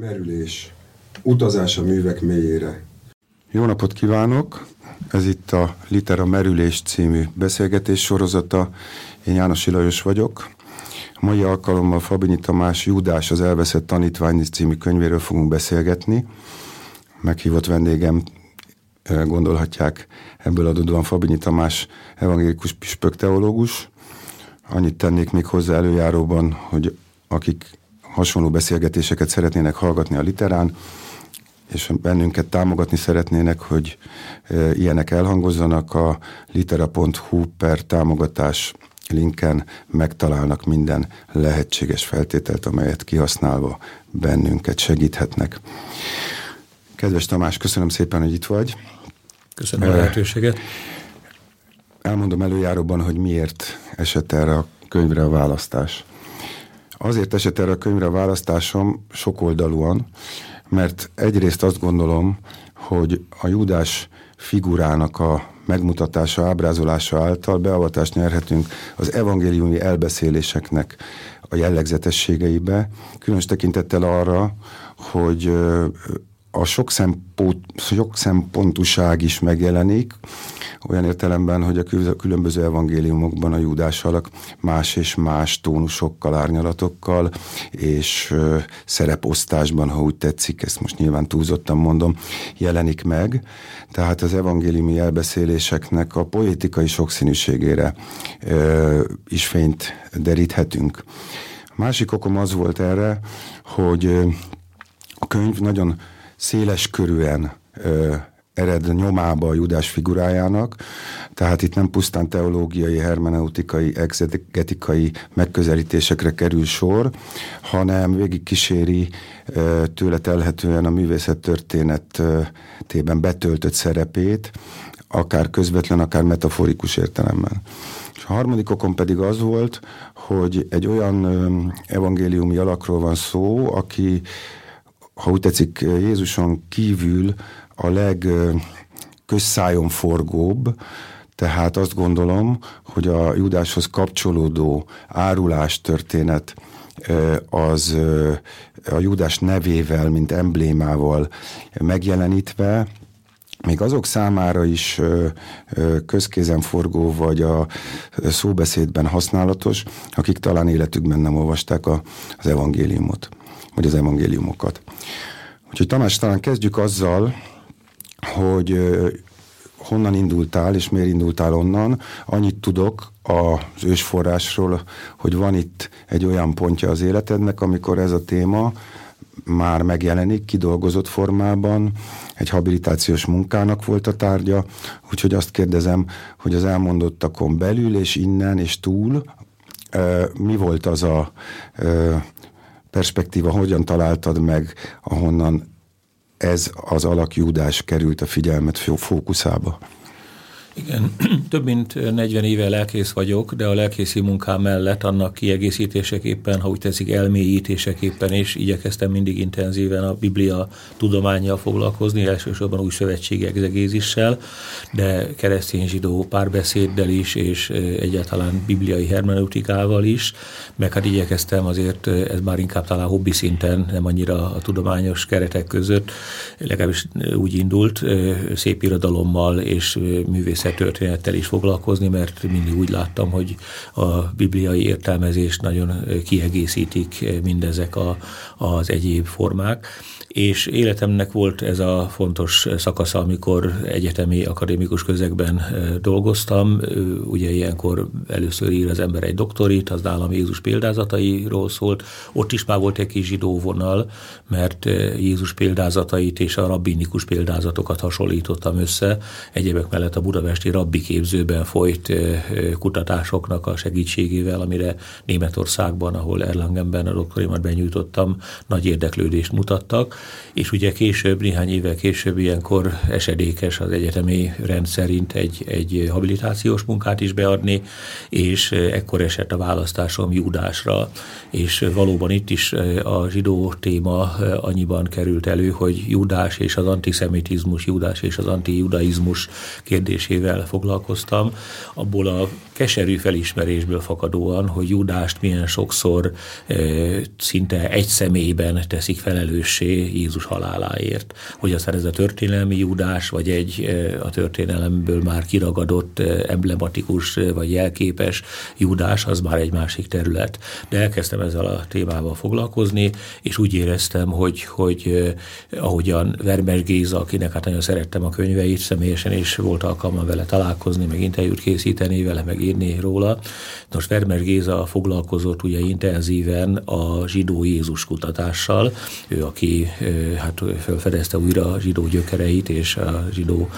Merülés. Utazás a művek mélyére. Jó napot kívánok! Ez itt a Litera Merülés című beszélgetés sorozata. Én János Ilajos vagyok. A mai alkalommal Fabinyi Tamás Júdás az elveszett tanítvány című könyvéről fogunk beszélgetni. Meghívott vendégem eh, gondolhatják ebből adódóan Fabinyi Tamás evangélikus püspök teológus. Annyit tennék még hozzá előjáróban, hogy akik hasonló beszélgetéseket szeretnének hallgatni a literán, és bennünket támogatni szeretnének, hogy e, ilyenek elhangozzanak, a litera.hu per támogatás linken megtalálnak minden lehetséges feltételt, amelyet kihasználva bennünket segíthetnek. Kedves Tamás, köszönöm szépen, hogy itt vagy. Köszönöm a lehetőséget. Elmondom előjáróban, hogy miért esett erre a könyvre a választás. Azért esett erre a könyvre a választásom sokoldalúan, mert egyrészt azt gondolom, hogy a Júdás figurának a megmutatása, ábrázolása által beavatást nyerhetünk az evangéliumi elbeszéléseknek a jellegzetességeibe, különös tekintettel arra, hogy a sok, szempont, sok szempontúság is megjelenik, olyan értelemben, hogy a különböző evangéliumokban a judásalak más és más tónusokkal, árnyalatokkal, és szereposztásban, ha úgy tetszik, ezt most nyilván túlzottan mondom, jelenik meg. Tehát az evangéliumi elbeszéléseknek a poétikai sokszínűségére is fényt deríthetünk. Másik okom az volt erre, hogy a könyv nagyon széles körűen ered nyomába a Judás figurájának, tehát itt nem pusztán teológiai, hermeneutikai, exegetikai megközelítésekre kerül sor, hanem végig kíséri tőle telhetően a művészet történetében betöltött szerepét, akár közvetlen, akár metaforikus értelemben. És a harmadik okon pedig az volt, hogy egy olyan evangéliumi alakról van szó, aki ha úgy tetszik, Jézuson kívül a legközszájon forgóbb, tehát azt gondolom, hogy a Judáshoz kapcsolódó árulás történet az a Judás nevével, mint emblémával megjelenítve, még azok számára is közkézenforgó vagy a szóbeszédben használatos, akik talán életükben nem olvasták az evangéliumot, vagy az evangéliumokat. Úgyhogy Tamás, talán kezdjük azzal, hogy honnan indultál, és miért indultál onnan. Annyit tudok az ősforrásról, hogy van itt egy olyan pontja az életednek, amikor ez a téma már megjelenik, kidolgozott formában, egy habilitációs munkának volt a tárgya, úgyhogy azt kérdezem, hogy az elmondottakon belül és innen és túl mi volt az a perspektíva, hogyan találtad meg, ahonnan ez az alakjúdás került a figyelmet fókuszába? Igen, több mint 40 éve lelkész vagyok, de a lelkészi munkám mellett annak kiegészítéseképpen, ha úgy teszik, elmélyítéseképpen is igyekeztem mindig intenzíven a Biblia tudományjal foglalkozni, elsősorban új szövetségi egzegézissel, de keresztény zsidó párbeszéddel is, és egyáltalán bibliai hermeneutikával is, meg hát igyekeztem azért, ez már inkább talán hobbi szinten, nem annyira a tudományos keretek között, legalábbis úgy indult, szép irodalommal és művészet történettel is foglalkozni, mert mindig úgy láttam, hogy a bibliai értelmezést nagyon kiegészítik mindezek a, az egyéb formák és életemnek volt ez a fontos szakasza, amikor egyetemi akadémikus közegben dolgoztam. Ugye ilyenkor először ír az ember egy doktorit, az nálam Jézus példázatairól szólt. Ott is már volt egy kis zsidó vonal, mert Jézus példázatait és a rabbinikus példázatokat hasonlítottam össze. Egyébek mellett a budapesti rabbi képzőben folyt kutatásoknak a segítségével, amire Németországban, ahol Erlangenben a doktorimat benyújtottam, nagy érdeklődést mutattak. És ugye később, néhány évvel később ilyenkor esedékes az egyetemi rend szerint egy, egy habilitációs munkát is beadni, és ekkor esett a választásom Júdásra, és valóban itt is a zsidó téma annyiban került elő, hogy Júdás és az antiszemitizmus, Júdás és az antijudaizmus kérdésével életével foglalkoztam, abból a keserű felismerésből fakadóan, hogy Judást milyen sokszor e, szinte egy személyben teszik felelőssé Jézus haláláért. Hogy aztán ez a történelmi Judás, vagy egy e, a történelemből már kiragadott, e, emblematikus, vagy jelképes Judás, az már egy másik terület. De elkezdtem ezzel a témával foglalkozni, és úgy éreztem, hogy, hogy ahogyan Vermes Géza, akinek hát nagyon szerettem a könyveit személyesen, és volt alkalmam vele találkozni, meg interjút készíteni vele, meg írni róla. Most Vermes Géza foglalkozott ugye intenzíven a zsidó Jézus kutatással, ő, aki hát felfedezte újra a zsidó gyökereit, és a zsidó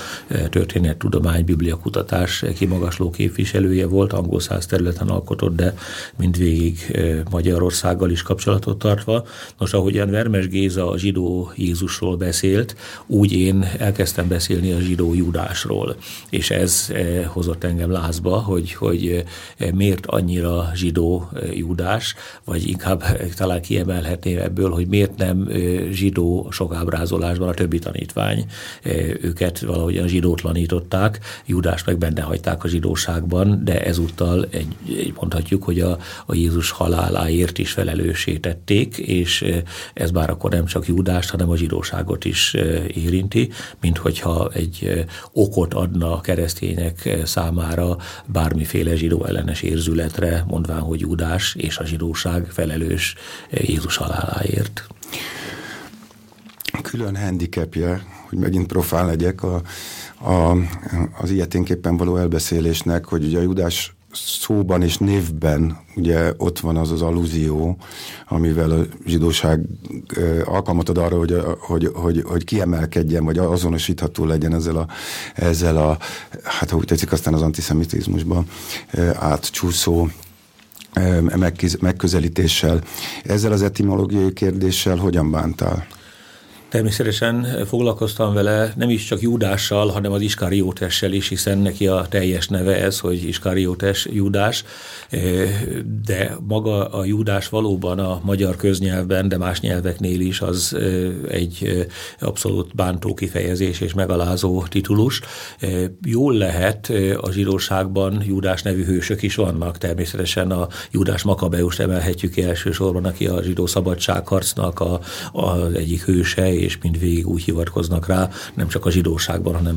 történettudomány, biblia kutatás kimagasló képviselője volt, angol száz területen alkotott, de mindvégig Magyarországgal is kapcsolatot tartva. Most ahogyan Vermes Géza a zsidó Jézusról beszélt, úgy én elkezdtem beszélni a zsidó Judásról, és ez hozott engem lázba, hogy, hogy miért annyira zsidó Judás, vagy inkább talán kiemelhetném ebből, hogy miért nem zsidó sok ábrázolásban a többi tanítvány. Őket valahogyan zsidótlanították, Judás meg benne hagyták a zsidóságban, de ezúttal egy, egy mondhatjuk, hogy a, a Jézus haláláért is felelősítették, és ez bár akkor nem csak Judást, hanem a zsidóságot is érinti, mint hogyha egy okot adna a keresztények számára bármiféle zsidó ellenes érzületre, mondván, hogy Judás és a zsidóság felelős Jézus haláláért. Külön handicapje, hogy megint profán legyek, a, a, az ilyeténképpen való elbeszélésnek, hogy ugye a Judás szóban és névben ugye ott van az az allúzió, amivel a zsidóság alkalmat ad arra, hogy, hogy, hogy, hogy kiemelkedjen, vagy azonosítható legyen ezzel a, ezzel a hát ha úgy tetszik, aztán az antiszemitizmusban átcsúszó megközelítéssel. Ezzel az etimológiai kérdéssel hogyan bántál? Természetesen foglalkoztam vele nem is csak Judással, hanem az Iskariótessel is, hiszen neki a teljes neve ez, hogy Iskariótes Judás, de maga a Judás valóban a magyar köznyelvben, de más nyelveknél is az egy abszolút bántó kifejezés és megalázó titulus. Jól lehet a zsidóságban Judás nevű hősök is vannak, természetesen a Judás Makabeust emelhetjük ki elsősorban, aki a zsidó szabadságharcnak a, a egyik hőse, és mindvégig úgy hivatkoznak rá, nem csak a zsidóságban, hanem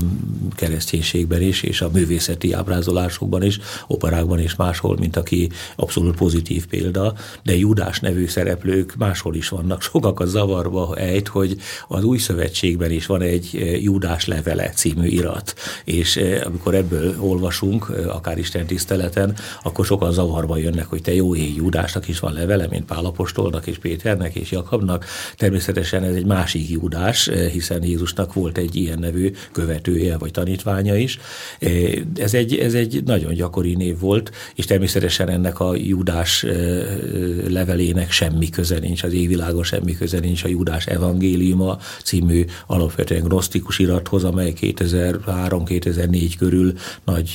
kereszténységben is, és a művészeti ábrázolásokban is, operákban és máshol, mint aki abszolút pozitív példa, de Judás nevű szereplők máshol is vannak. Sokak a zavarba ejt, hogy az új szövetségben is van egy eh, Judás levele című irat, és eh, amikor ebből olvasunk, eh, akár Isten tiszteleten, akkor sokan zavarba jönnek, hogy te jó ég, Judásnak is van levele, mint Pálapostolnak és Péternek és Jakabnak. Természetesen ez egy másik Júdás, eh, hiszen Jézusnak volt egy ilyen nevű követője vagy tanítványa is. Eh, ez egy, ez egy nagyon gyakori név volt, és természetesen ennek a Júdás eh, levelének semmi köze nincs, az égvilágon semmi köze nincs a Júdás evangéliuma című alapvetően gnosztikus irathoz, amely 2003-2004 körül nagy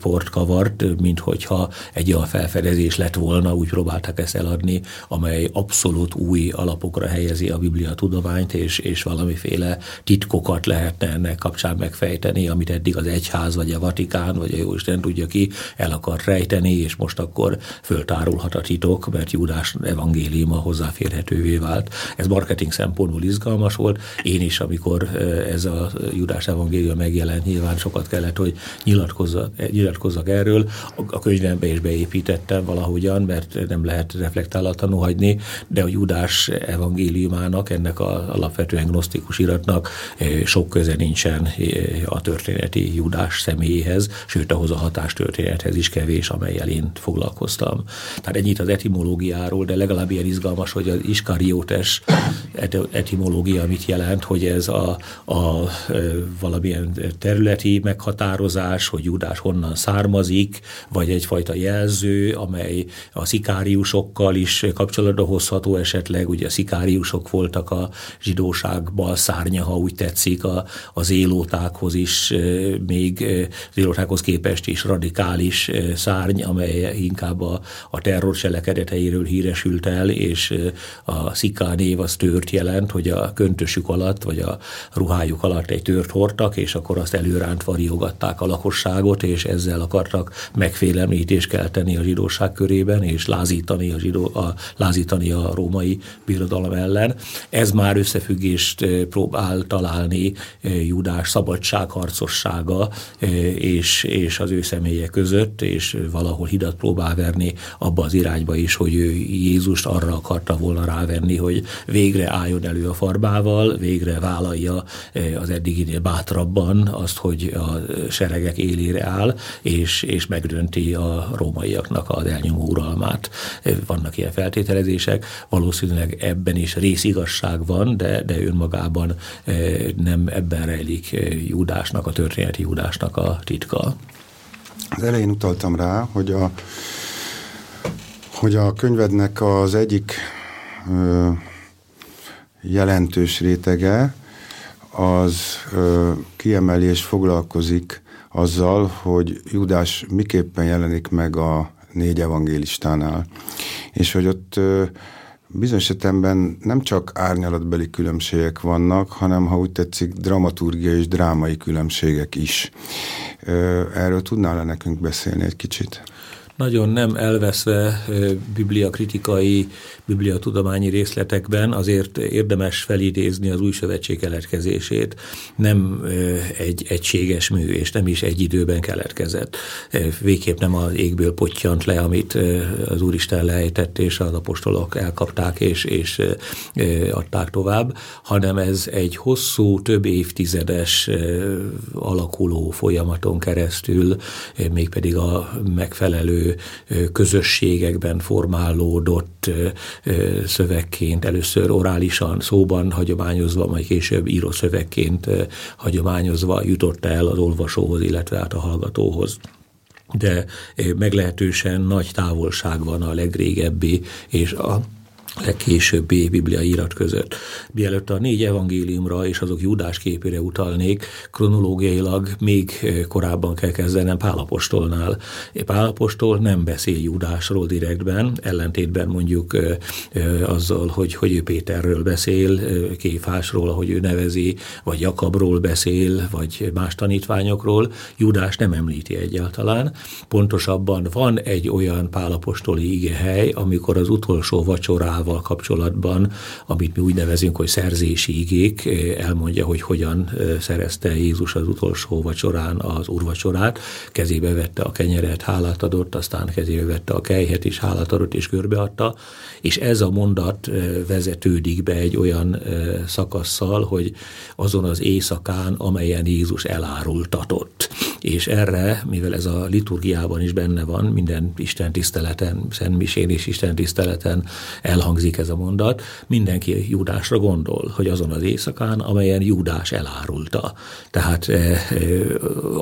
port kavart, mint hogyha egy olyan felfedezés lett volna, úgy próbálták ezt eladni, amely abszolút új alapokra helyezi a Biblia tudományt, és, és valamiféle titkokat lehetne ennek kapcsán megfejteni, amit eddig az egyház, vagy a Vatikán, vagy a Jóisten tudja ki, el akar rejteni, és most akkor föltárulhat a titok, mert Júdás evangéliuma hozzáférhetővé vált. Ez marketing szempontból izgalmas volt. Én is, amikor ez a Júdás evangélium megjelent, nyilván sokat kellett, hogy nyilatkozzak, nyilatkozzak erről. A könyvembe is beépítettem valahogyan, mert nem lehet reflektálatlanul hagyni, de a Júdás evangéliumának, ennek a alapvető alapvetően gnosztikus iratnak sok köze nincsen a történeti Judás személyéhez, sőt ahhoz a hatástörténethez is kevés, amelyel én foglalkoztam. Tehát ennyit az etimológiáról, de legalább ilyen izgalmas, hogy az iskariótes etimológia mit jelent, hogy ez a, a valamilyen területi meghatározás, hogy Judás honnan származik, vagy egyfajta jelző, amely a szikáriusokkal is kapcsolatba hozható esetleg, ugye a szikáriusok voltak a zsidó zsidóságban szárnya, ha úgy tetszik, a, az élótákhoz is, még az élótákhoz képest is radikális szárny, amely inkább a, a terror cselekedeteiről híresült el, és a sziká név az tört jelent, hogy a köntösük alatt, vagy a ruhájuk alatt egy tört hordtak, és akkor azt előránt variogatták a lakosságot, és ezzel akartak megfélemlítést kelteni a zsidóság körében, és lázítani a, zsidó, a, lázítani a római birodalom ellen. Ez már összefüggést próbál találni Judás szabadságharcossága és, és az ő személye között, és valahol hidat próbál verni abba az irányba is, hogy ő Jézust arra akarta volna rávenni, hogy végre álljon elő a farbával, végre vállalja az eddiginél bátrabban azt, hogy a seregek élére áll, és, és megdönti a rómaiaknak az elnyomó uralmát. Vannak ilyen feltételezések, valószínűleg ebben is részigazság van, de, de önmagában nem ebben rejlik Júdásnak, a történeti Júdásnak a titka. Az elején utaltam rá, hogy a, hogy a könyvednek az egyik ö, jelentős rétege az ö, kiemeli és foglalkozik azzal, hogy Judás miképpen jelenik meg a négy evangélistánál, és hogy ott ö, bizonyos esetemben nem csak árnyalatbeli különbségek vannak, hanem, ha úgy tetszik, dramaturgiai és drámai különbségek is. Erről tudnál-e nekünk beszélni egy kicsit? Nagyon nem elveszve bibliakritikai, bibliatudományi részletekben, azért érdemes felidézni az új szövetség keletkezését. Nem egy egységes mű, és nem is egy időben keletkezett. Végképp nem az égből pottyant le, amit az Úristen lejtett, és az apostolok elkapták, és, és adták tovább, hanem ez egy hosszú, több évtizedes alakuló folyamaton keresztül, mégpedig a megfelelő közösségekben formálódott szövegként, először orálisan, szóban hagyományozva, majd később író szövegként hagyományozva jutott el az olvasóhoz, illetve át a hallgatóhoz. De meglehetősen nagy távolság van a legrégebbi és a legkésőbbi Biblia írat között. Mielőtt a négy evangéliumra és azok Júdás képére utalnék, kronológiailag még korábban kell kezdenem Pálapostolnál. Pálapostol nem beszél Júdásról direktben, ellentétben mondjuk azzal, hogy, hogy ő Péterről beszél, Kéfásról, ahogy ő nevezi, vagy Jakabról beszél, vagy más tanítványokról. Júdás nem említi egyáltalán. Pontosabban van egy olyan pálapostoli igehely, amikor az utolsó vacsorával igával kapcsolatban, amit mi úgy nevezünk, hogy szerzési igék, elmondja, hogy hogyan szerezte Jézus az utolsó vacsorán az úrvacsorát, kezébe vette a kenyeret, hálát adott, aztán kezébe vette a kejhet is, hálát adott és körbeadta, és ez a mondat vezetődik be egy olyan szakasszal, hogy azon az éjszakán, amelyen Jézus elárultatott. És erre, mivel ez a liturgiában is benne van, minden Isten tiszteleten, Szentmisén és Isten tiszteleten elhangzik ez a mondat, mindenki Júdásra gondol, hogy azon az éjszakán, amelyen Júdás elárulta. Tehát e, e,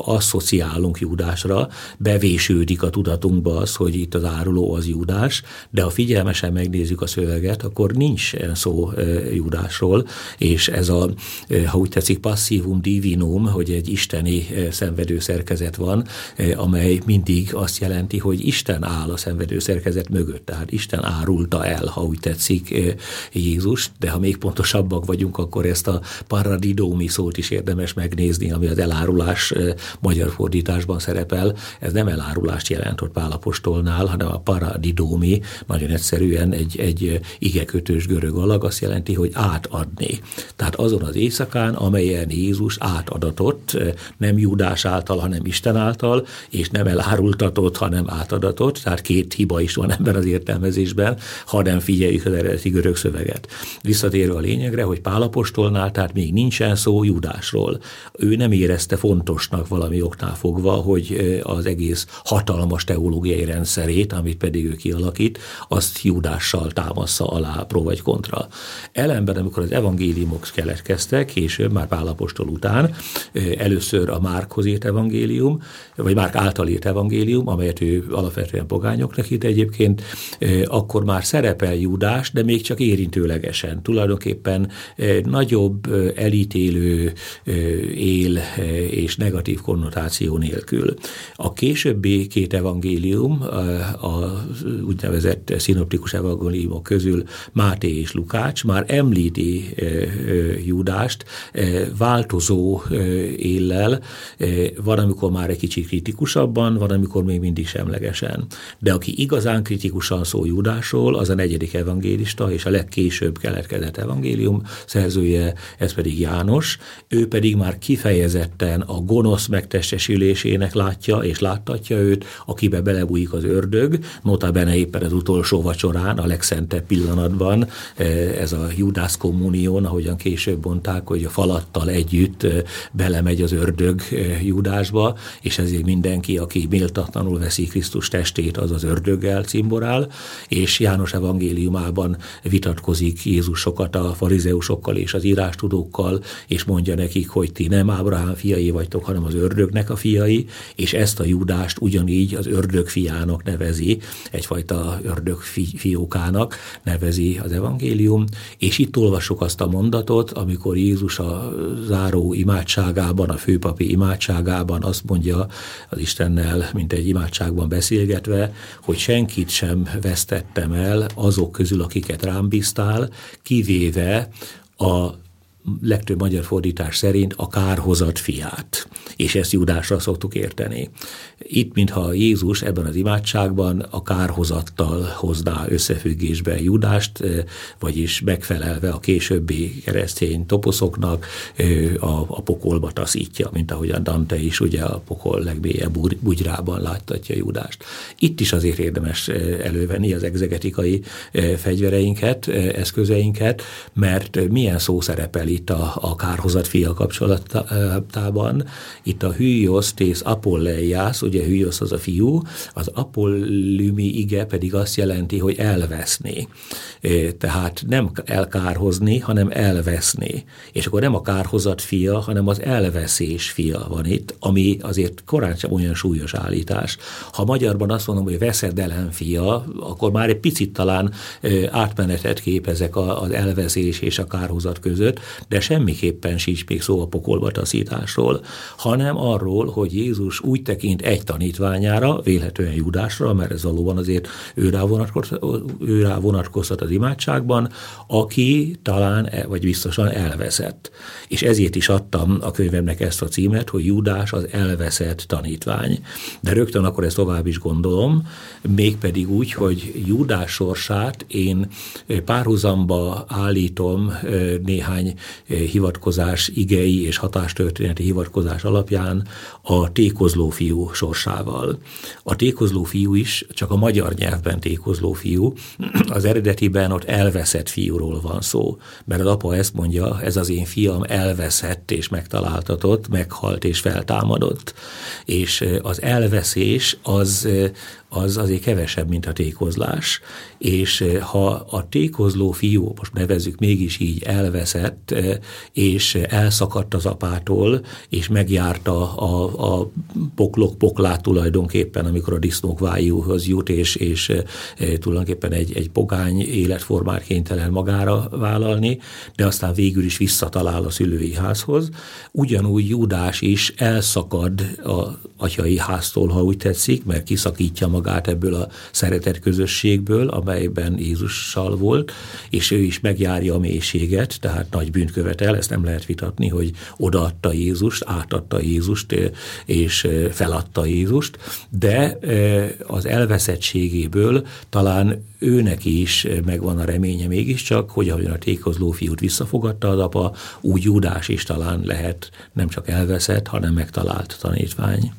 asszociálunk Júdásra, bevésődik a tudatunkba az, hogy itt az áruló az Júdás, de ha figyelmesen megnézzük a szöveget, akkor nincs szó e, Júdásról, és ez a, e, ha úgy tetszik, passzívum divinum, hogy egy isteni e, szenvedő szerkezet van, e, amely mindig azt jelenti, hogy Isten áll a szenvedő szerkezet mögött, tehát Isten árulta el, ha úgy tetszik Jézus, de ha még pontosabbak vagyunk, akkor ezt a paradidómi szót is érdemes megnézni, ami az elárulás magyar fordításban szerepel. Ez nem elárulást jelent ott Pálapostolnál, hanem a paradidómi, nagyon egyszerűen egy, egy igekötős görög alag, azt jelenti, hogy átadni. Tehát azon az éjszakán, amelyen Jézus átadatott, nem Júdás által, hanem Isten által, és nem elárultatott, hanem átadatott, tehát két hiba is van ebben az értelmezésben, ha nem figyelj figyeljük az eredeti görög szöveget. Visszatérve a lényegre, hogy Pálapostolnál, tehát még nincsen szó Judásról. Ő nem érezte fontosnak valami oknál fogva, hogy az egész hatalmas teológiai rendszerét, amit pedig ő kialakít, azt Judással támaszza alá pro vagy kontra. Ellenben, amikor az evangéliumok keletkeztek, később már Pálapostól után, először a Márkhoz írt evangélium, vagy Márk által írt evangélium, amelyet ő alapvetően pogányoknak írt egyébként, akkor már szerepel Júdás, de még csak érintőlegesen. Tulajdonképpen nagyobb elítélő él és negatív konnotáció nélkül. A későbbi két evangélium, a úgynevezett szinoptikus evangéliumok közül Máté és Lukács már említi Júdást változó éllel, van, amikor már egy kicsit kritikusabban, van, amikor még mindig semlegesen. De aki igazán kritikusan szól Júdásról, az a negyedik evangélista, és a legkésőbb keletkezett evangélium szerzője, ez pedig János, ő pedig már kifejezetten a gonosz megtestesülésének látja, és láttatja őt, akibe belebújik az ördög, notabene éppen az utolsó vacsorán, a legszentebb pillanatban, ez a Judász kommunión, ahogyan később mondták, hogy a falattal együtt belemegy az ördög Judásba, és ezért mindenki, aki méltatlanul veszi Krisztus testét, az az ördöggel cimborál, és János evangéliumában vitatkozik Jézus sokat a farizeusokkal és az írástudókkal, és mondja nekik, hogy ti nem Ábrahám fiai vagytok, hanem az ördögnek a fiai, és ezt a Judást ugyanígy az ördög fiának nevezi, egyfajta ördög fi- fiókának nevezi az evangélium, és itt olvasok azt a mondatot, amikor Jézus a záró imádságában, a főpapi imádságában azt mondja az Istennel, mint egy imádságban beszélgetve, hogy senkit sem vesztettem el azok közül, akiket rám bíztál, kivéve a legtöbb magyar fordítás szerint a kárhozat fiát, és ezt Judásra szoktuk érteni. Itt, mintha Jézus ebben az imádságban a kárhozattal hozná összefüggésbe Judást, vagyis megfelelve a későbbi keresztény toposzoknak a, a pokolba taszítja, mint ahogy a Dante is ugye a pokol legmélyebb bugyrában láttatja Judást. Itt is azért érdemes elővenni az egzegetikai fegyvereinket, eszközeinket, mert milyen szó szerepel itt a, a kárhozat fia kapcsolatában. Itt a hűjosz tész apolleiász, ugye hűjosz az a fiú, az apollümi ige pedig azt jelenti, hogy elveszni. Tehát nem elkárhozni, hanem elveszni. És akkor nem a kárhozat fia, hanem az elveszés fia van itt, ami azért korán sem olyan súlyos állítás. Ha magyarban azt mondom, hogy veszedelem fia, akkor már egy picit talán átmenetet képezek az elveszés és a kárhozat között, de semmiképpen sincs még szó a pokolba taszításról, hanem arról, hogy Jézus úgy tekint egy tanítványára, vélhetően Judásra, mert ez valóban azért őrá vonatkoztat, őrá vonatkoztat az imádságban, aki talán, e, vagy biztosan elveszett. És ezért is adtam a könyvemnek ezt a címet, hogy Judás az elveszett tanítvány. De rögtön akkor ezt tovább is gondolom, mégpedig úgy, hogy Judás sorsát én párhuzamba állítom néhány hivatkozás igei és hatástörténeti hivatkozás alapján a tékozló fiú sorsával. A tékozló fiú is csak a magyar nyelvben tékozló fiú, az eredetiben ott elveszett fiúról van szó, mert az apa ezt mondja, ez az én fiam elveszett és megtaláltatott, meghalt és feltámadott. És az elveszés az az azért kevesebb, mint a tékozlás. És eh, ha a tékozló fiú, most nevezzük mégis így, elveszett, eh, és elszakadt az apától, és megjárta a, a poklok poklát tulajdonképpen, amikor a disznók vájúhoz jut, és, és e, tulajdonképpen egy, egy pogány életformát kénytelen magára vállalni, de aztán végül is visszatalál a szülői házhoz. Ugyanúgy Júdás is elszakad a atyai háztól, ha úgy tetszik, mert kiszakítja magát ebből a szeretett közösségből, amelyben Jézussal volt, és ő is megjárja a mélységet, tehát nagy bűnt követel, ezt nem lehet vitatni, hogy odaadta Jézust, átadta Jézust, és feladta Jézust, de az elveszettségéből talán őnek is megvan a reménye mégiscsak, hogy ahogyan a tékozló fiút visszafogadta az apa, úgy Júdás is talán lehet nem csak elveszett, hanem megtalált tanítvány.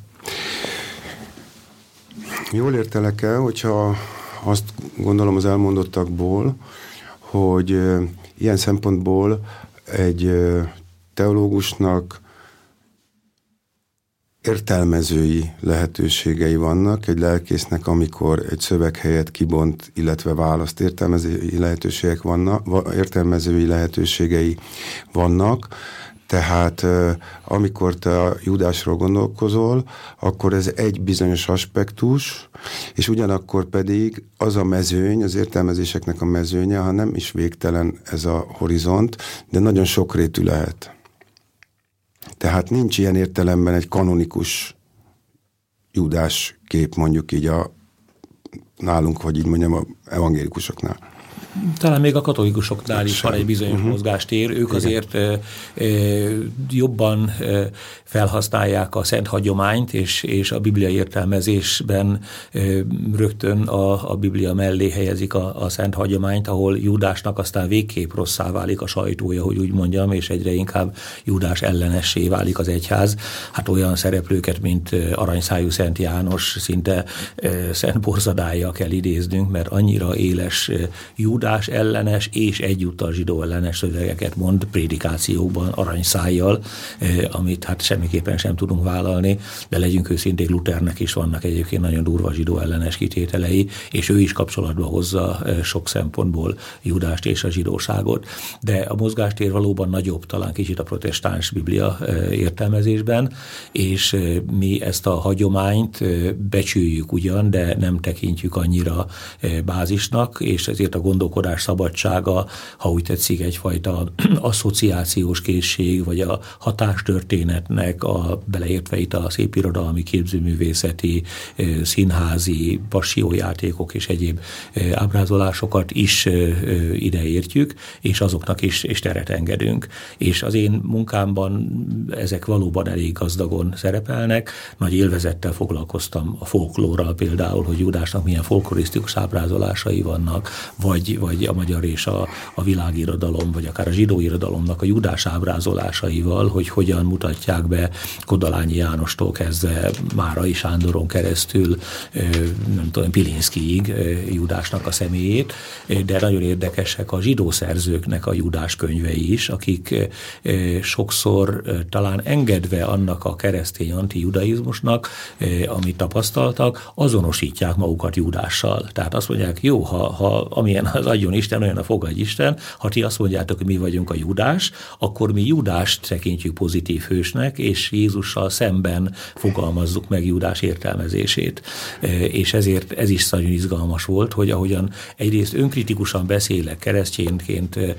Jól értelek el, hogyha azt gondolom az elmondottakból, hogy ilyen szempontból egy teológusnak értelmezői lehetőségei vannak, egy lelkésznek, amikor egy szöveg helyett kibont, illetve választ értelmezői lehetőségek vannak, értelmezői lehetőségei vannak, Tehát amikor te a Judásról gondolkozol, akkor ez egy bizonyos aspektus, és ugyanakkor pedig az a mezőny, az értelmezéseknek a mezőnye, ha nem is végtelen ez a horizont, de nagyon sokrétű lehet. Tehát nincs ilyen értelemben egy kanonikus Judás kép mondjuk így a nálunk, vagy így mondjam, a evangélikusoknál. Talán még a katolikusoknál is van egy bizonyos uh-huh. mozgástér. Ők Igen. azért e, e, jobban e, felhasználják a szent hagyományt, és, és a biblia értelmezésben e, rögtön a, a biblia mellé helyezik a, a szent hagyományt, ahol Júdásnak aztán végképp rosszá válik a sajtója, hogy úgy mondjam, és egyre inkább Júdás ellenessé válik az egyház. Hát olyan szereplőket, mint aranyszájú Szent János, szinte e, szent borzadája kell idéznünk, mert annyira éles Júdás judás ellenes és egyúttal zsidó ellenes szövegeket mond prédikációkban aranyszájjal, amit hát semmiképpen sem tudunk vállalni, de legyünk őszinték, Luthernek is vannak egyébként nagyon durva zsidó ellenes kitételei, és ő is kapcsolatba hozza sok szempontból Judást és a zsidóságot. De a mozgástér valóban nagyobb, talán kicsit a protestáns biblia értelmezésben, és mi ezt a hagyományt becsüljük ugyan, de nem tekintjük annyira bázisnak, és ezért a gondolkodás gondolkodás szabadsága, ha úgy tetszik, egyfajta asszociációs készség, vagy a hatástörténetnek a beleértve itt a szépirodalmi, képzőművészeti, színházi, passiójátékok és egyéb ábrázolásokat is ideértjük, és azoknak is, is teret engedünk. És az én munkámban ezek valóban elég gazdagon szerepelnek. Nagy élvezettel foglalkoztam a folklórral például, hogy Judásnak milyen folklorisztikus ábrázolásai vannak, vagy, vagy a magyar és a, a világirodalom, vagy akár a zsidó irodalomnak a judás ábrázolásaival, hogy hogyan mutatják be Kodalányi Jánostól kezdve Márai Sándoron keresztül, nem tudom, Pilinszkiig Judásnak a személyét, de nagyon érdekesek a zsidó szerzőknek a Judás könyvei is, akik sokszor talán engedve annak a keresztény antijudaizmusnak, amit tapasztaltak, azonosítják magukat Judással. Tehát azt mondják, jó, ha, ha amilyen az adjon Isten, olyan a fogadj Isten. Ha ti azt mondjátok, hogy mi vagyunk a Judás, akkor mi Judást tekintjük pozitív hősnek, és Jézussal szemben fogalmazzuk meg Judás értelmezését. E, és ezért ez is nagyon izgalmas volt, hogy ahogyan egyrészt önkritikusan beszélek keresztényként e,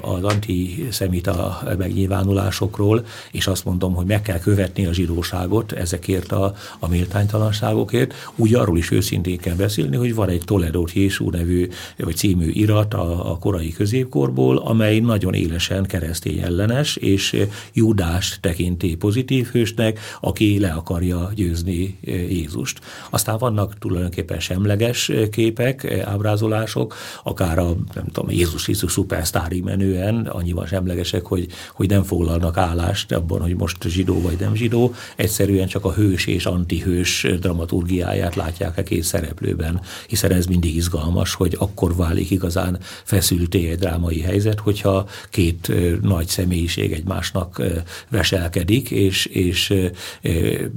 az antiszemita megnyilvánulásokról, és azt mondom, hogy meg kell követni a zsidóságot ezekért a, a méltánytalanságokért, úgy arról is őszintén kell beszélni, hogy van egy Toledo Jézsú nevű, vagy című irat a, a korai középkorból, amely nagyon élesen keresztény ellenes, és Judást tekinti pozitív hősnek, aki le akarja győzni e, Jézust. Aztán vannak tulajdonképpen semleges képek, ábrázolások, akár a, nem tudom, Jézus Jézus szupersztári menően, annyiban semlegesek, hogy, hogy nem foglalnak állást abban, hogy most zsidó vagy nem zsidó, egyszerűen csak a hős és antihős dramaturgiáját látják a két szereplőben, hiszen ez mindig izgalmas, hogy akkor válik válik igazán feszülté egy drámai helyzet, hogyha két nagy személyiség egymásnak veselkedik, és, és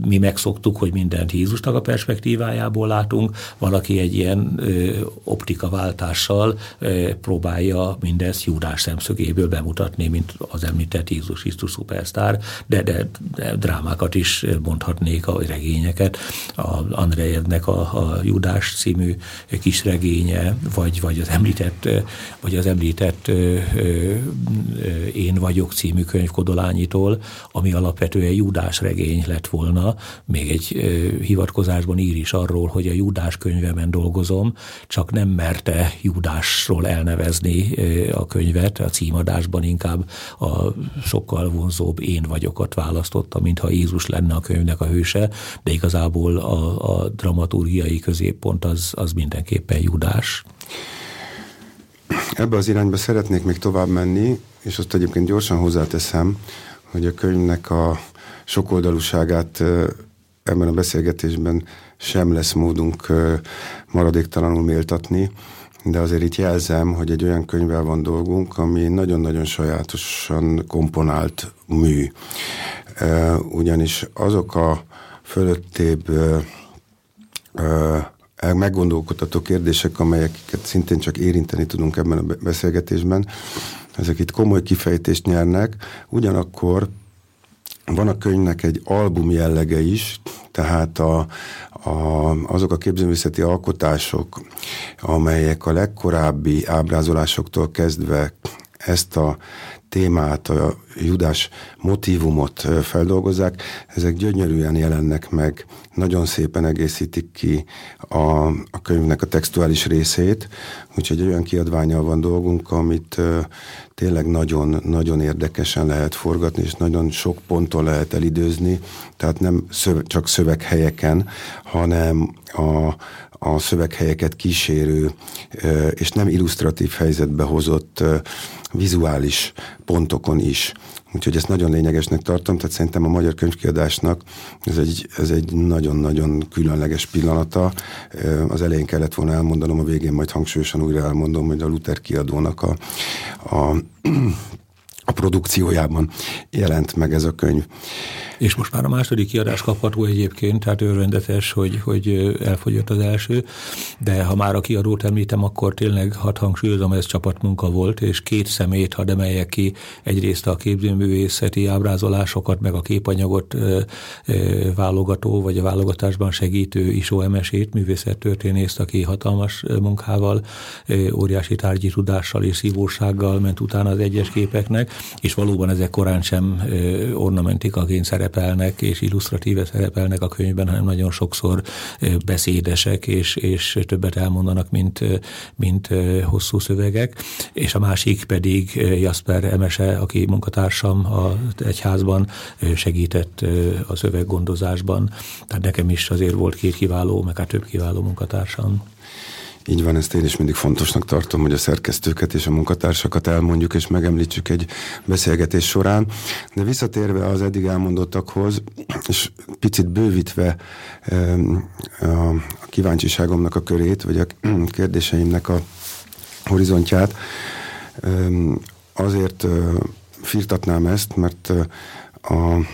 mi megszoktuk, hogy mindent Jézusnak a perspektívájából látunk, valaki egy ilyen optikaváltással próbálja mindezt Júdás szemszögéből bemutatni, mint az említett Jézus Krisztus szupersztár, de, de, de drámákat is mondhatnék, a regényeket. A Andrejevnek a, a Júdás című kisregénye, vagy, vagy az említett, vagy az említett Én vagyok című könyv Kodolányitól, ami alapvetően Júdás regény lett volna, még egy hivatkozásban ír is arról, hogy a Júdás könyvemen dolgozom, csak nem merte Júdásról elnevezni a könyvet, a címadásban inkább a sokkal vonzóbb én vagyokat választotta, mintha Jézus lenne a könyvnek a hőse, de igazából a, a dramaturgiai középpont az, az mindenképpen Júdás. Ebbe az irányba szeretnék még tovább menni, és azt egyébként gyorsan hozzáteszem, hogy a könyvnek a sokoldalúságát ebben a beszélgetésben sem lesz módunk maradéktalanul méltatni, de azért itt jelzem, hogy egy olyan könyvvel van dolgunk, ami nagyon-nagyon sajátosan komponált mű. Ugyanis azok a fölöttébb meggondolkodható kérdések, amelyeket szintén csak érinteni tudunk ebben a beszélgetésben, ezek itt komoly kifejtést nyernek, ugyanakkor van a könyvnek egy album jellege is, tehát a, a, azok a képzőművészeti alkotások, amelyek a legkorábbi ábrázolásoktól kezdve ezt a témát, a judás motivumot feldolgozzák, ezek gyönyörűen jelennek meg, nagyon szépen egészítik ki a, a könyvnek a textuális részét, úgyhogy olyan kiadványal van dolgunk, amit tényleg nagyon, nagyon érdekesen lehet forgatni, és nagyon sok ponton lehet elidőzni, tehát nem szöve, csak szöveghelyeken, hanem a, a szöveghelyeket kísérő és nem illusztratív helyzetbe hozott vizuális pontokon is. Úgyhogy ezt nagyon lényegesnek tartom, tehát szerintem a magyar könyvkiadásnak ez egy, ez egy nagyon-nagyon különleges pillanata. Az elején kellett volna elmondanom, a végén majd hangsúlyosan újra elmondom, hogy a Luther kiadónak a, a a produkciójában jelent meg ez a könyv. És most már a második kiadás kapható egyébként, tehát örvendetes, hogy, hogy elfogyott az első, de ha már a kiadót említem, akkor tényleg hat hangsúlyozom, ez csapatmunka volt, és két szemét, ha emeljek ki, egyrészt a képzőművészeti ábrázolásokat, meg a képanyagot válogató, vagy a válogatásban segítő Isó Emesét, művészettörténészt, aki hatalmas munkával, ö, óriási tárgyi tudással és szívósággal ment utána az egyes képeknek, és valóban ezek korán sem ornamentikaként szerepelnek, és illusztratíve szerepelnek a könyvben, hanem nagyon sokszor beszédesek, és, és többet elmondanak, mint, mint hosszú szövegek. És a másik pedig Jasper Emese, aki munkatársam a egyházban segített a szöveggondozásban. Tehát nekem is azért volt két kiváló, meg hát több kiváló munkatársam. Így van, ezt én is mindig fontosnak tartom, hogy a szerkesztőket és a munkatársakat elmondjuk és megemlítsük egy beszélgetés során. De visszatérve az eddig elmondottakhoz, és picit bővítve a kíváncsiságomnak a körét, vagy a kérdéseimnek a horizontját, azért firtatnám ezt, mert a,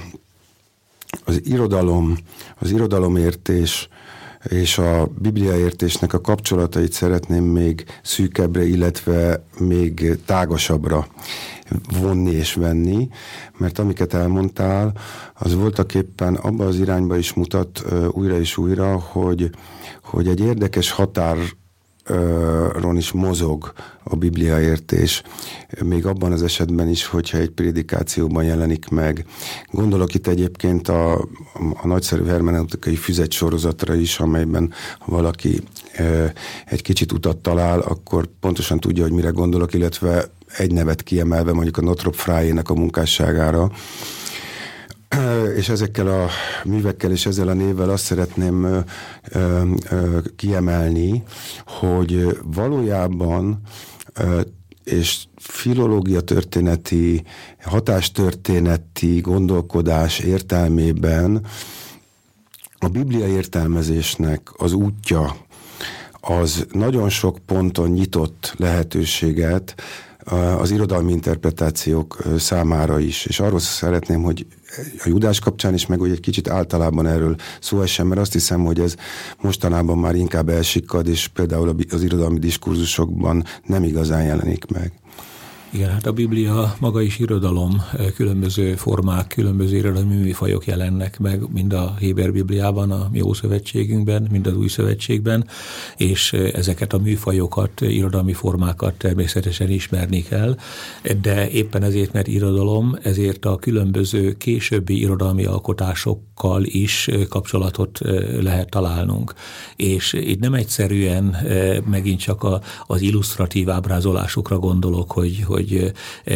az irodalom, az irodalomértés, és a bibliaértésnek a kapcsolatait szeretném még szűkebbre, illetve még tágasabbra vonni és venni, mert amiket elmondtál, az voltak éppen abba az irányba is mutat újra és újra, hogy, hogy egy érdekes határ ron is mozog a Biblia értés, még abban az esetben is, hogyha egy prédikációban jelenik meg. Gondolok itt egyébként a, a nagyszerű hermeneutikai füzet sorozatra is, amelyben ha valaki egy kicsit utat talál, akkor pontosan tudja, hogy mire gondolok, illetve egy nevet kiemelve mondjuk a Notrop Frájének a munkásságára, és ezekkel a művekkel és ezzel a névvel azt szeretném kiemelni, hogy valójában és filológia történeti, hatástörténeti gondolkodás értelmében a Biblia értelmezésnek az útja az nagyon sok ponton nyitott lehetőséget az irodalmi interpretációk számára is. És arról szeretném, hogy a judás kapcsán is, meg hogy egy kicsit általában erről szó essen, mert azt hiszem, hogy ez mostanában már inkább elsikkad, és például az irodalmi diskurzusokban nem igazán jelenik meg. Igen, hát a Biblia maga is irodalom, különböző formák, különböző irodalmi műfajok jelennek meg, mind a Héber Bibliában, a mi Szövetségünkben, mind az Új Szövetségben, és ezeket a műfajokat, irodalmi formákat természetesen ismerni kell, de éppen ezért, mert irodalom, ezért a különböző későbbi irodalmi alkotásokkal is kapcsolatot lehet találnunk. És itt nem egyszerűen megint csak az illusztratív ábrázolásokra gondolok, hogy, hogy hogy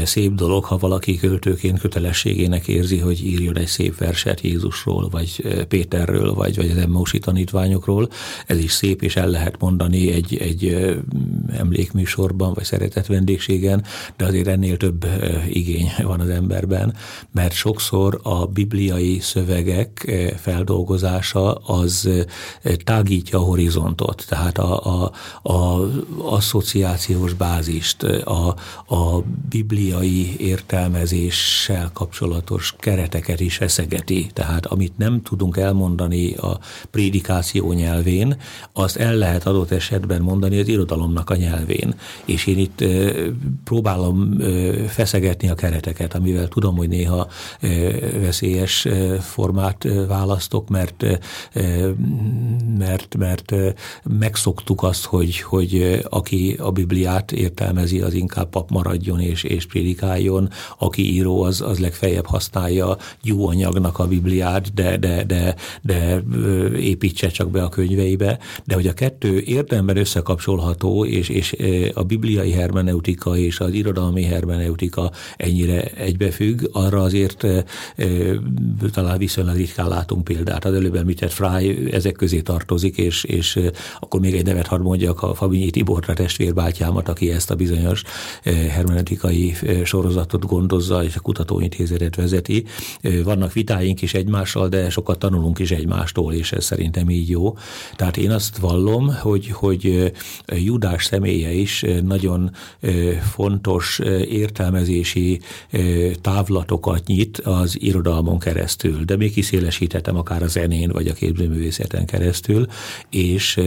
szép dolog, ha valaki költőként kötelességének érzi, hogy írjon egy szép verset Jézusról, vagy Péterről, vagy, vagy az emmausi tanítványokról. Ez is szép, és el lehet mondani egy, egy emlékműsorban, vagy szeretett vendégségen, de azért ennél több igény van az emberben, mert sokszor a bibliai szövegek feldolgozása az tágítja a horizontot, tehát a, a, a asszociációs bázist, a, a a bibliai értelmezéssel kapcsolatos kereteket is feszegeti. Tehát amit nem tudunk elmondani a prédikáció nyelvén, azt el lehet adott esetben mondani az irodalomnak a nyelvén. És én itt próbálom feszegetni a kereteket, amivel tudom, hogy néha veszélyes formát választok, mert, mert, mert megszoktuk azt, hogy, hogy aki a Bibliát értelmezi, az inkább pap maradjon és, és prédikáljon, aki író, az, az legfeljebb használja jó anyagnak a Bibliát, de, de, de, de építse csak be a könyveibe, de hogy a kettő érdemben összekapcsolható, és, és a bibliai hermeneutika és az irodalmi hermeneutika ennyire egybefügg, arra azért talán viszonylag ritkán látunk példát. Az előbb említett Fry ezek közé tartozik, és, és akkor még egy nevet hadd mondjak, a Fabinyi Tiborra testvérbátyámat, aki ezt a bizonyos hermeneutikai sorozatot gondozza, és a kutatóintézetet vezeti. Vannak vitáink is egymással, de sokat tanulunk is egymástól, és ez szerintem így jó. Tehát én azt vallom, hogy, hogy Judás személye is nagyon fontos értelmezési távlatokat nyit az irodalmon keresztül, de még kiszélesítettem akár a zenén vagy a képzőművészeten keresztül, és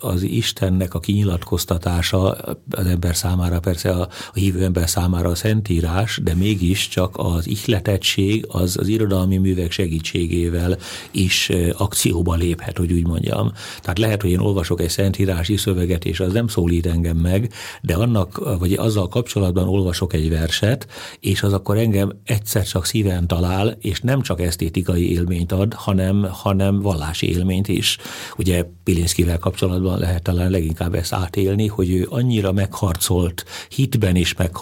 az Istennek a kinyilatkoztatása az ember számára, persze a, a hívő ember számára a szentírás, de mégiscsak az ihletettség az az irodalmi művek segítségével is akcióba léphet, hogy úgy mondjam. Tehát lehet, hogy én olvasok egy szentírási szöveget, és az nem szólít engem meg, de annak, vagy azzal kapcsolatban olvasok egy verset, és az akkor engem egyszer csak szíven talál, és nem csak esztétikai élményt ad, hanem, hanem vallási élményt is. Ugye Pilinszkivel kapcsolatban lehet talán leginkább ezt átélni, hogy ő annyira megharcolt, hitben is megharcolt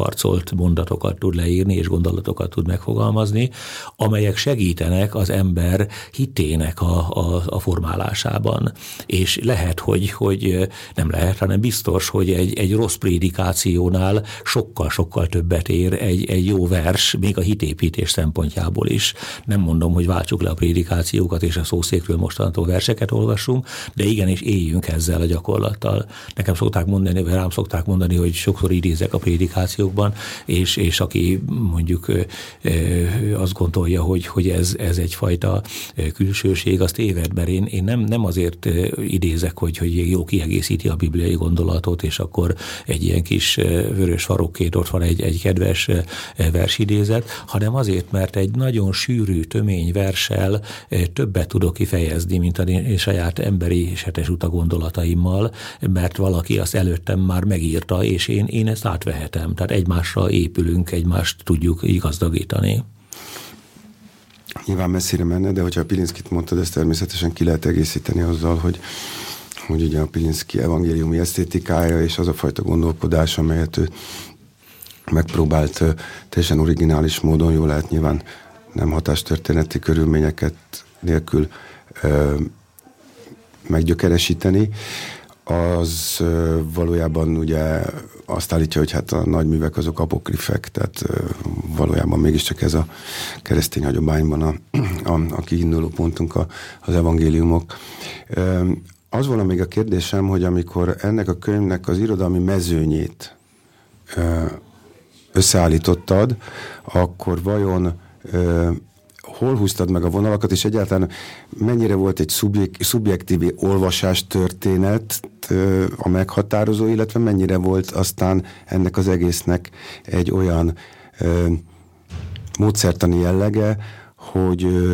mondatokat tud leírni, és gondolatokat tud megfogalmazni, amelyek segítenek az ember hitének a, a, a formálásában. És lehet, hogy, hogy nem lehet, hanem biztos, hogy egy, egy rossz prédikációnál sokkal-sokkal többet ér egy, egy jó vers, még a hitépítés szempontjából is. Nem mondom, hogy váltsuk le a prédikációkat, és a szószékről mostantól verseket olvassunk, de igenis éljünk ezzel a gyakorlattal. Nekem szokták mondani, vagy rám szokták mondani, hogy sokszor idézek a prédikációkban, és, és aki mondjuk azt gondolja, hogy, hogy ez, ez egyfajta külsőség, azt téved, mert én, én nem, nem azért idézek, hogy, hogy jó kiegészíti a bibliai gondolatot, és akkor egy ilyen kis vörös farokkét ott van egy, egy kedves versidézet, hanem azért, mert egy nagyon sűrű, tömény versel többet tudok kifejezni, mint a saját emberi setes uta gondolataimmal, mert valaki azt előttem már megírta, és én, én ezt átvehetem. Tehát egymásra épülünk, egymást tudjuk gazdagítani. Nyilván messzire menne, de hogyha a Pilinszkit mondtad, ezt természetesen ki lehet egészíteni azzal, hogy hogy ugye a Pilinszki evangéliumi esztétikája és az a fajta gondolkodás, amelyet ő megpróbált teljesen originális módon, jól lehet nyilván nem hatástörténeti körülményeket nélkül ö, meggyökeresíteni, az valójában ugye azt állítja, hogy hát a nagy művek azok apokrifek, tehát valójában mégiscsak ez a keresztény hagyományban a, a, a kiinduló pontunk a, az evangéliumok. Az volna még a kérdésem, hogy amikor ennek a könyvnek az irodalmi mezőnyét összeállítottad, akkor vajon hol húztad meg a vonalakat, és egyáltalán mennyire volt egy szubjek, szubjektív olvasás történet a meghatározó, illetve mennyire volt aztán ennek az egésznek egy olyan ö, módszertani jellege, hogy ö,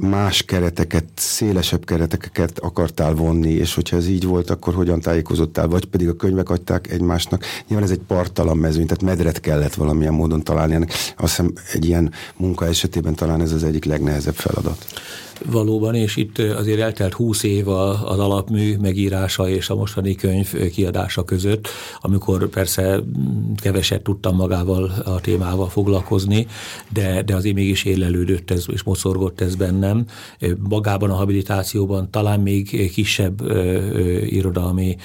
más kereteket, szélesebb kereteket akartál vonni, és hogyha ez így volt, akkor hogyan tájékozottál, vagy pedig a könyvek adták egymásnak. Nyilván ez egy partalan mezőny, tehát medret kellett valamilyen módon találni. Azt hiszem egy ilyen munka esetében talán ez az egyik legnehezebb feladat. Valóban, és itt azért eltelt húsz év az alapmű megírása és a mostani könyv kiadása között, amikor persze keveset tudtam magával a témával foglalkozni, de, de azért mégis élelődött ez, és mocorgott ez bennem, nem. Magában a habilitációban talán még kisebb irodalmi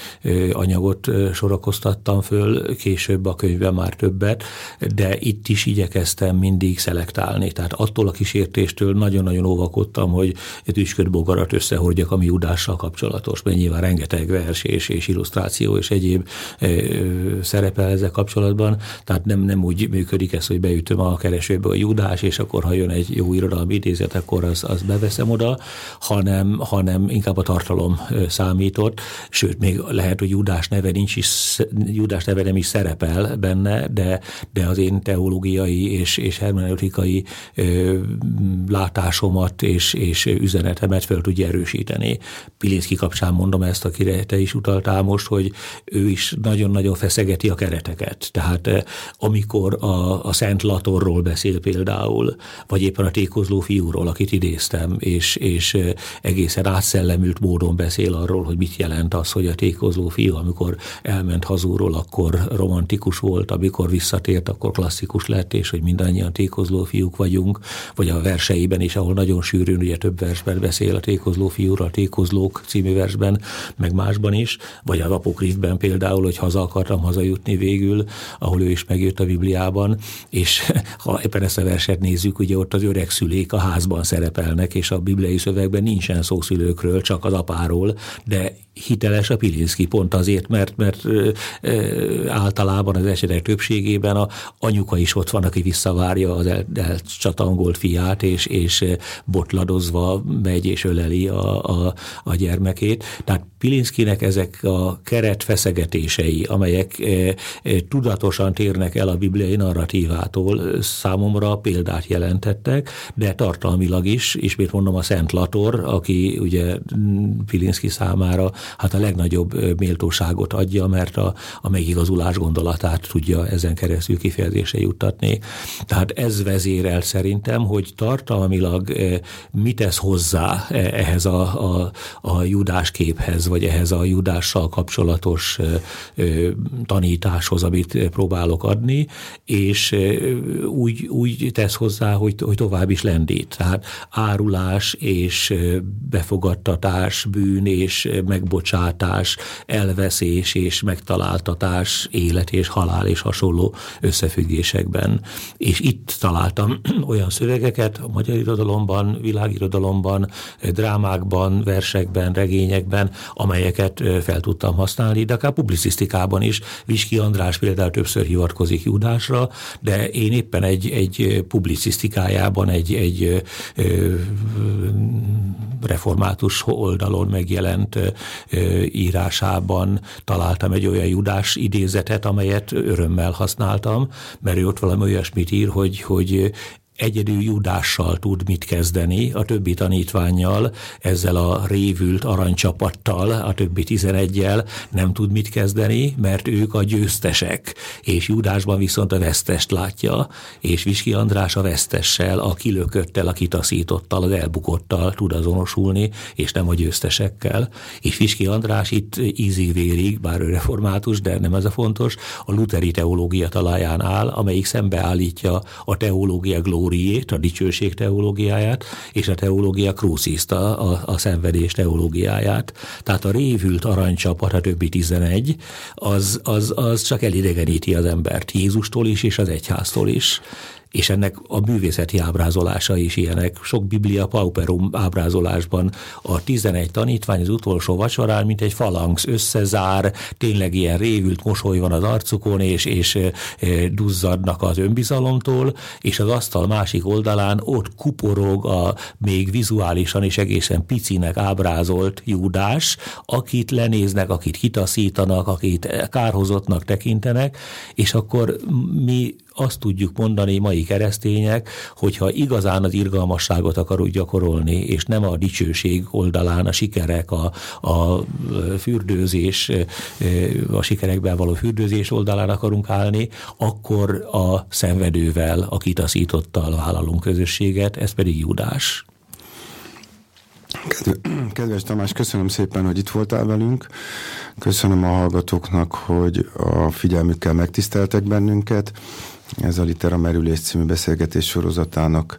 anyagot sorakoztattam föl, később a könyvben már többet, de itt is igyekeztem mindig szelektálni. Tehát attól a kísértéstől nagyon-nagyon óvakodtam, hogy egy bogarat összehordjak, ami Judással kapcsolatos, mert nyilván rengeteg vers és, és illusztráció és egyéb szerepel ezzel kapcsolatban, tehát nem, nem úgy működik ez, hogy beütöm a keresőbe a Judás, és akkor ha jön egy jó irodalmi idézet, akkor az, az beveszem oda, hanem, hanem inkább a tartalom számított, sőt, még lehet, hogy Judás neve nincs is, Judás neve nem is szerepel benne, de, de az én teológiai és, és hermeneutikai ö, látásomat és, és üzenetemet fel tudja erősíteni. Pilinszki kapcsán mondom ezt, akire te is utaltál most, hogy ő is nagyon-nagyon feszegeti a kereteket. Tehát amikor a, a Szent Latorról beszél például, vagy éppen a tékozló fiúról, akit idéztem, és, és egészen átszellemült módon beszél arról, hogy mit jelent az, hogy a tékozló fiú, amikor elment hazúról, akkor romantikus volt, amikor visszatért, akkor klasszikus lett, és hogy mindannyian tékozló fiúk vagyunk, vagy a verseiben is, ahol nagyon sűrűn, ugye több versben beszél a tékozló fiúra, a tékozlók című versben, meg másban is, vagy az apokrifben például, hogy haza akartam hazajutni végül, ahol ő is megjött a Bibliában, és ha éppen ezt a verset nézzük, ugye ott az öreg szülék a házban szerepelnek, és a bibliai szövegben nincsen szó szülőkről, csak az apáról, de hiteles a Pilinszki pont azért, mert, mert ö, ö, általában az esetek többségében a anyuka is ott van, aki visszavárja az el, elcsatangolt fiát, és, és botladozva megy és öleli a, a, a gyermekét. Tehát Pilinszkinek ezek a keret feszegetései, amelyek e, e, tudatosan térnek el a bibliai narratívától, számomra példát jelentettek, de tartalmilag is, ismét mondom a Szent Lator, aki ugye Pilinszki számára hát a legnagyobb méltóságot adja, mert a, a megigazulás gondolatát tudja ezen keresztül kifejezése juttatni. Tehát ez vezérel szerintem, hogy tartalmilag mit tesz hozzá ehhez a, a, a judás képhez, vagy ehhez a judással kapcsolatos tanításhoz, amit próbálok adni, és úgy, úgy tesz hozzá, hogy, hogy tovább is lendít. Tehát árulás és befogadtatás, bűn és megbocsátás, elveszés és megtaláltatás, élet és halál és hasonló összefüggésekben. És itt találtam olyan szövegeket a magyar irodalomban, világirodalomban, drámákban, versekben, regényekben, amelyeket fel tudtam használni, de akár publicisztikában is. Viski András például többször hivatkozik Judásra, de én éppen egy, egy publicisztikájában, egy, egy református oldalon megjelent írásában találtam egy olyan Judás idézetet, amelyet örömmel használtam, mert ő ott valami olyasmit ír, hogy, hogy egyedül Judással tud mit kezdeni, a többi tanítványjal, ezzel a révült aranycsapattal, a többi tizenegyel nem tud mit kezdeni, mert ők a győztesek, és Judásban viszont a vesztest látja, és Viski András a vesztessel, a kilököttel, a kitaszítottal, az elbukottal tud azonosulni, és nem a győztesekkel. És Viski András itt ízig-vérig, bár ő református, de nem ez a fontos, a luteri teológia talaján áll, amelyik szembeállítja a teológia glóriát glóriét, a dicsőség teológiáját, és a teológia krúziszta, a, a szenvedés teológiáját. Tehát a révült aranycsapat, a többi 11, az, az, az csak elidegeníti az embert Jézustól is, és az egyháztól is és ennek a művészeti ábrázolása is ilyenek. Sok biblia pauperum ábrázolásban a 11 tanítvány az utolsó vacsorán, mint egy falangsz összezár, tényleg ilyen révült mosoly van az arcukon, és, és duzzadnak az önbizalomtól, és az asztal másik oldalán ott kuporog a még vizuálisan és egészen picinek ábrázolt Júdás, akit lenéznek, akit kitaszítanak, akit kárhozottnak tekintenek, és akkor mi azt tudjuk mondani mai keresztények, hogyha igazán az irgalmasságot akarunk gyakorolni, és nem a dicsőség oldalán a sikerek, a, a fürdőzés, a sikerekben való fürdőzés oldalán akarunk állni, akkor a szenvedővel, a kitaszítottal vállalunk közösséget, ez pedig Judás. Kedves Tamás, köszönöm szépen, hogy itt voltál velünk. Köszönöm a hallgatóknak, hogy a figyelmükkel megtiszteltek bennünket. Ez a Litera Merülés című beszélgetés sorozatának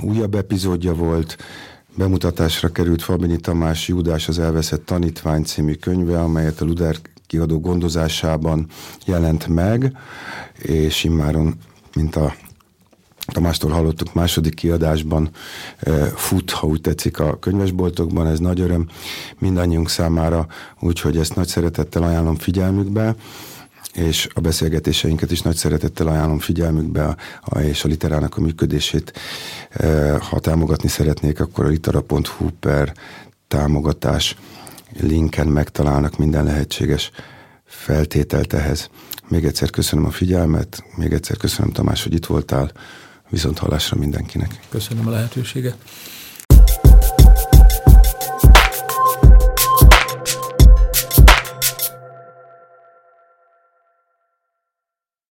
újabb epizódja volt, bemutatásra került Fabini Tamás Júdás az elveszett tanítvány című könyve, amelyet a Luder kiadó gondozásában jelent meg, és immáron, mint a Tamástól hallottuk második kiadásban fut, ha úgy tetszik a könyvesboltokban, ez nagy öröm mindannyiunk számára, úgyhogy ezt nagy szeretettel ajánlom figyelmükbe és a beszélgetéseinket is nagy szeretettel ajánlom figyelmükbe, és a literának a működését. Ha támogatni szeretnék, akkor a litera.hu per támogatás linken megtalálnak minden lehetséges feltételt ehhez. Még egyszer köszönöm a figyelmet, még egyszer köszönöm Tamás, hogy itt voltál, viszont hallásra mindenkinek. Köszönöm a lehetőséget.